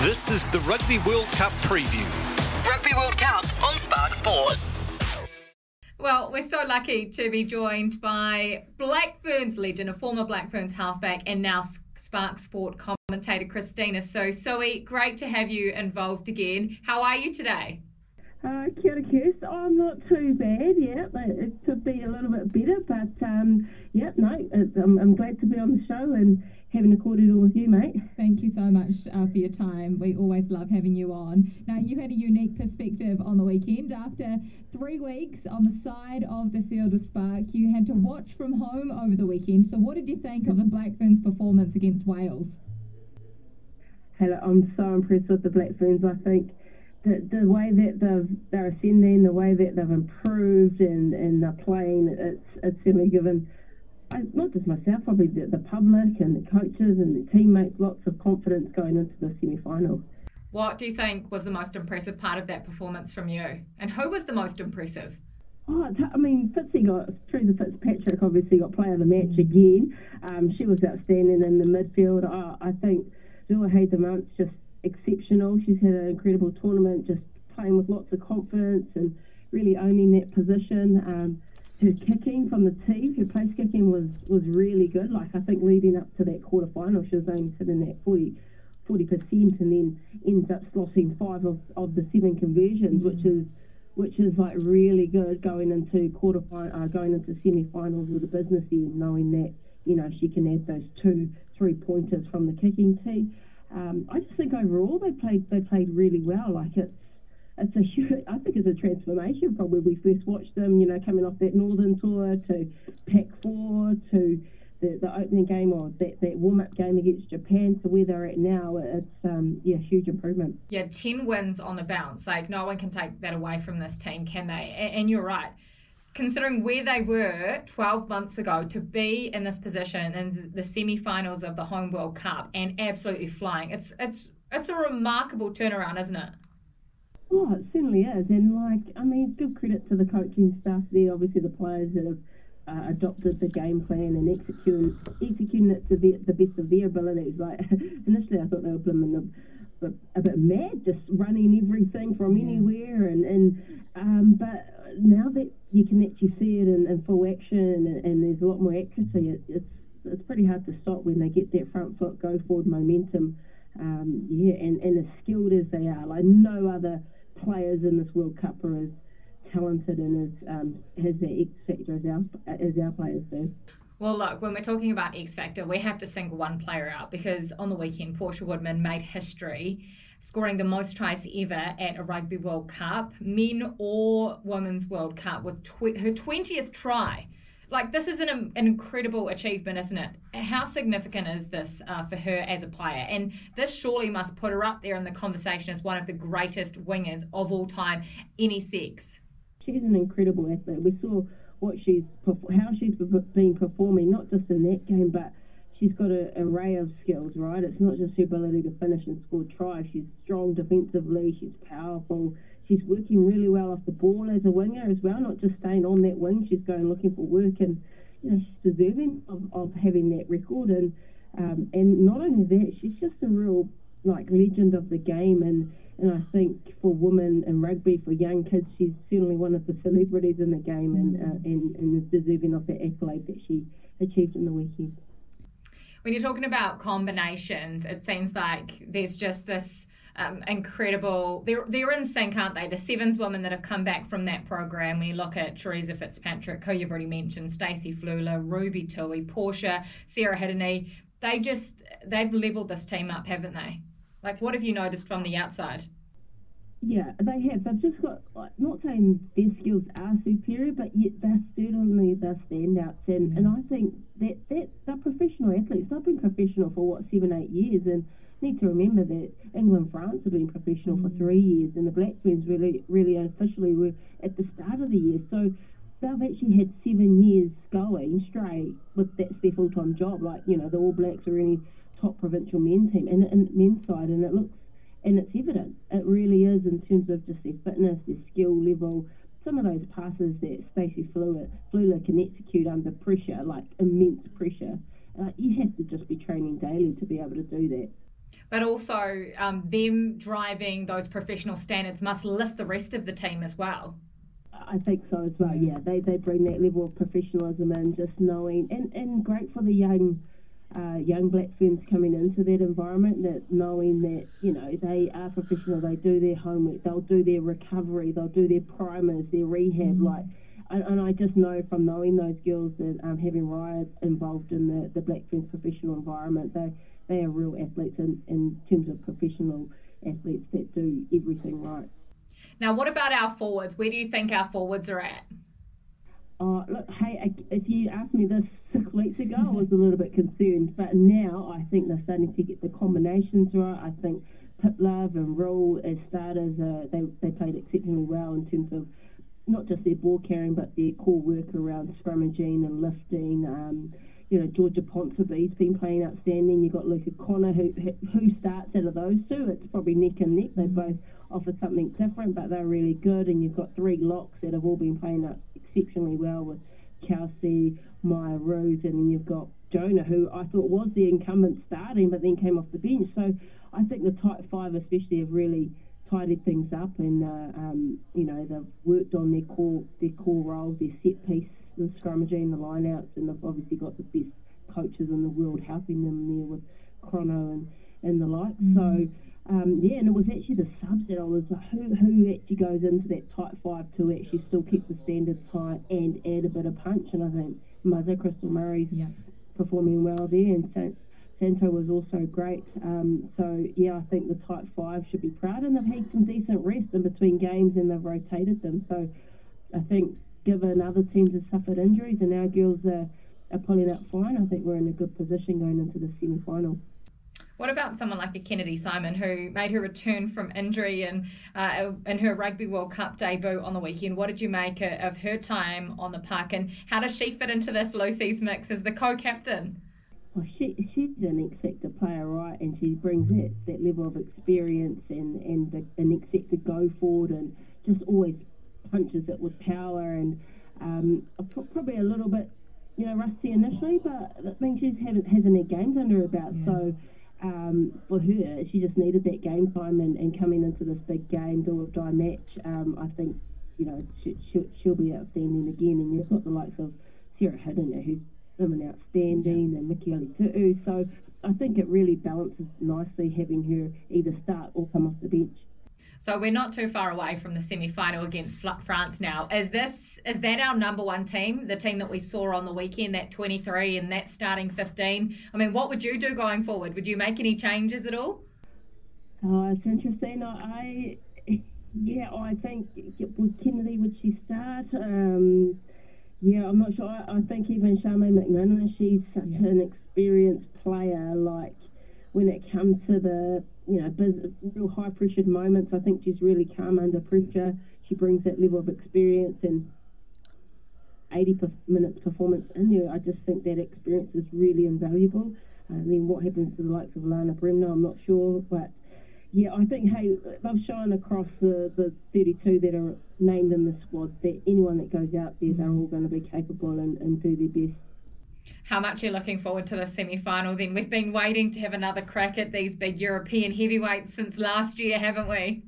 This is the Rugby World Cup preview. Rugby World Cup on Spark Sport. Well, we're so lucky to be joined by Black Ferns legend, a former Black Ferns halfback, and now Spark Sport commentator Kristina. So, Zoe, great to have you involved again. How are you today? Uh, kia ora, Kirst. Oh, I'm not too bad, yeah. It could be a little bit better, but um, yeah, no, I'm, I'm glad to be on the show and having a cordial with you, mate. Thank you so much uh, for your time. We always love having you on. Now, you had a unique perspective on the weekend. After three weeks on the side of the field with Spark, you had to watch from home over the weekend. So, what did you think of the Black Ferns' performance against Wales? Hello, I'm so impressed with the Black Ferns. I think the, the way that they've, they're ascending, the way that they've improved and, and they're playing, it's, it's certainly given Not just myself, probably the, the public and the coaches and the teammates, lots of confidence going into the semi final. What do you think was the most impressive part of that performance from you? And who was the most impressive? Oh, I mean, Fitzy got, Teresa Fitzpatrick obviously got player of the match again. Um, she was outstanding in the midfield. Oh, I think Ruahei Demant's just exceptional. She's had an incredible tournament, just playing with lots of confidence and really owning that position. Um, her kicking from the tee, her place kicking was, was really good. Like I think leading up to that quarter final, she was only sitting at 40 percent, and then ends up slotting five of, of the seven conversions, mm-hmm. which is which is like really good going into quarter uh, going into semi-finals with a business end, knowing that you know she can add those two three pointers from the kicking tee. Um, I just think overall they played they played really well. Like it's it's a huge, I think it's a transformation from when we first watched them, you know, coming off that Northern tour to Pac 4 to the, the opening game or that, that warm up game against Japan to where they're at now. It's, um, yeah, huge improvement. Yeah, 10 wins on the bounce. Like, no one can take that away from this team, can they? And, and you're right considering where they were 12 months ago to be in this position in the semi-finals of the home world cup and absolutely flying it's it's it's a remarkable turnaround isn't it Oh, it certainly is. And, like, I mean, give credit to the coaching staff there, obviously the players that have uh, adopted the game plan and executing, executing it to the, the best of their abilities. Like, initially I thought they were blooming a, a, a bit mad, just running everything from yeah. anywhere. And, and um, But now that you can actually see it in, in full action and, and, there's a lot more accuracy, it, it's, it's pretty hard to stop when they get that front foot, go forward momentum. Um, yeah, and, and as skilled as they are, like no other players in this World Cup are as talented and as um, has the X factor as our as our players do. Well, look, when we're talking about X Factor, we have to single one player out because on the weekend, Portia Woodman made history, scoring the most tries ever at a Rugby World Cup, men or Women's World Cup, with tw- her 20th try like this is an, an incredible achievement, isn't it? How significant is this uh, for her as a player? And this surely must put her up there in the conversation as one of the greatest wingers of all time, any sex. She's an incredible athlete. We saw what she's how she's been performing, not just in that game, but she's got an array of skills. Right, it's not just her ability to finish and score tries. She's strong defensively. She's powerful she's working really well off the ball as a winger as well, not just staying on that wing. She's going looking for work, and you know she's deserving of, of having that record. And um, and not only that, she's just a real like legend of the game. And and I think for women in rugby, for young kids, she's certainly one of the celebrities in the game, and uh, and, and is deserving of the accolade that she achieved in the weekend. When you're talking about combinations, it seems like there's just this um, incredible. They're they're in sync, aren't they? The Sevens women that have come back from that program. When you look at Teresa Fitzpatrick, who you've already mentioned, Stacey Fluhler, Ruby Tui, Portia, Sarah Hirini, they just they've leveled this team up, haven't they? Like, what have you noticed from the outside? Yeah, they have. They've just got, like, not saying their skills are superior, but yet they're certainly the standouts. And, and I think that, that they're professional athletes. They've been professional for, what, seven, eight years. And need to remember that England France have been professional mm. for three years, and the Black Ferns really, really officially were at the start of the year. So they've actually had seven years going straight with that's their full time job. Like you know, the All Blacks are any top provincial men team and, and men's side, and it looks and it's evident. It really is in terms of just their fitness, their skill level. Some of those passes that Stacey Fluhler, Fluhler can execute under pressure, like immense pressure, uh, you have to just be training daily to be able to do that. But also, um, them driving those professional standards must lift the rest of the team as well. I think so as well. Yeah, they, they bring that level of professionalism in, just knowing, and, and great for the young uh, young black ferns coming into that environment, that knowing that you know they are professional, they do their homework, they'll do their recovery, they'll do their primers, their rehab, mm-hmm. like. And, and, I just know from knowing those girls that um, having Raya involved in the, the Black professional environment, they they are real athletes in, in terms of professional athletes that do everything right. Now, what about our forwards? Where do you think our forwards are at? Oh, look, hey, if you asked me this six weeks ago, I was a little bit concerned, but now I think they're starting to get the combinations right. I think Love and Rule as starters, uh, they, they played exceptionally well in terms of not just their ball carrying, but their core work around scrummaging and lifting. Um, you know, Georgia Ponsonby's been playing outstanding. You've got Luka Connor, who, who starts out of those two. It's probably neck and neck. They both offer something different, but they're really good. And you've got three locks that have all been playing exceptionally well with Kelsey, Maya Rose, and then you've got Jonah, who I thought was the incumbent starting, but then came off the bench. So I think the tight five, especially, have really tidied things up, and uh, um, you know they've worked on their core their core roles, their set piece the scrummaging, the lineouts, and they've obviously got the best coaches in the world helping them there with Chrono and, and the like. Mm-hmm. So, um, yeah, and it was actually the subs that I was like, who, who actually goes into that tight five to actually still keep the standards high and add a bit of punch. And I think Mother Krystal Murray's yeah. performing well there, and so, Santo was also great. Um, so, yeah, I think the tight five should be proud, and they've had some decent rest in between games and they've rotated them. So, I think given other teams have suffered injuries and our girls are, are pulling out fine, I think we're in a good position going into the semi final. What about someone like a Kennedy Simon who made her return from injury and uh, in her Rugby World Cup debut on the weekend? What did you make of her time on the park and how does she fit into this Lucy's mix as the co-captain? Well, she, she's an X Factor player, right? And she brings that, that level of experience and, and the, an X Factor go forward and just always punches it with power and um, probably a little bit, you know, rusty initially, but I think she hasn't, hasn't had games under her belt. Yeah. So um, for her, she just needed that game time and, and coming into this big game, do or die match. Um, I think, you know, she, she'll, she'll be outstanding again. And you've got the likes of Sarah Hirini, who's been outstanding, and Mickey too. So I think it really balances nicely having her either start or come off the bench. So we're not too far away from the semi-final against France now. Is this is that our number one team, the team that we saw on the weekend, that 23 and that starting 15? I mean, what would you do going forward? Would you make any changes at all? Oh, it's interesting. I yeah, I think with Kennedy would she start? Um, yeah, I'm not sure. I, I think even Charmaine McMenamin, she's such yeah. an experienced player. Like when it comes to the you know real high pressured moments, I think she's really calm under pressure. She brings that level of experience and 80 minutes performance in there. I just think that experience is really invaluable. And then what happens to the likes of Lana Bremner, I'm not sure, but yeah, I think hey, they've shown across the, the 32 that are named in the squad that anyone that goes out there, they're all going to be capable and, and do their best how much you're looking forward to the semi final then. We've been waiting to have another crack at these big European heavyweights since last year, haven't we?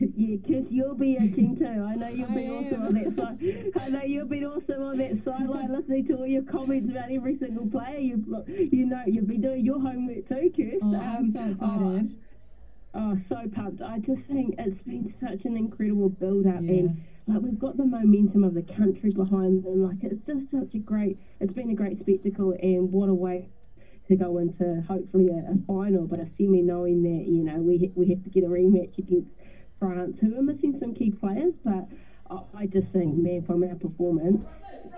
Yeah, Kiss, you'll be a king too. I know you've been awesome on that side. I know you've been awesome on that sideline, listening to all your comments about every single player. You, you know, you've been doing your homework too, Kiss. Oh, I'm um, so excited. Oh, oh, so pumped. I just think it's been such an incredible build up yeah. and like we've got the momentum of the country behind them. Like it's just such a great. It's been a great spectacle, and what a way to go into hopefully a, a final, but a semi, knowing that you know we we have to get a rematch against France, who are missing some key players, but I just think, man, from our performance,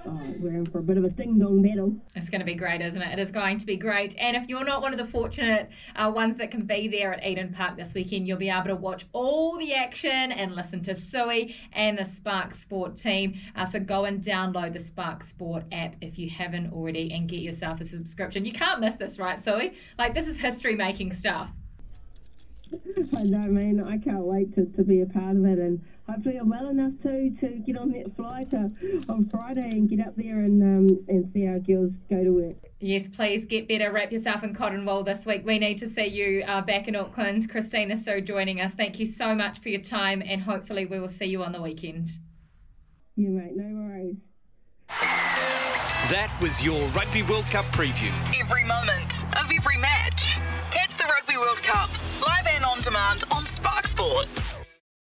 oh, we're in for a bit of a ding dong battle. It's going to be great, isn't it? It is going to be great. And if you're not one of the fortunate uh, ones that can be there at Eden Park this weekend, you'll be able to watch all the action and listen to Sue and the Spark Sport team. Uh, so go and download the Spark Sport app if you haven't already and get yourself a subscription. You can't miss this, right, Sue? Like, this is history making stuff. I know, man. I can't wait to, to be a part of it, and hopefully I'm well enough to to get on that flight uh, on Friday and get up there and um, and see our girls go to work. Yes, please get better. Wrap yourself in cotton wool this week. We need to see you uh, back in Auckland. Kristina Sue joining us. Thank you so much for your time, and hopefully we will see you on the weekend. Yeah, mate. No worries. That was your Rugby World Cup preview. Every moment of every match. demand on Spark Sport.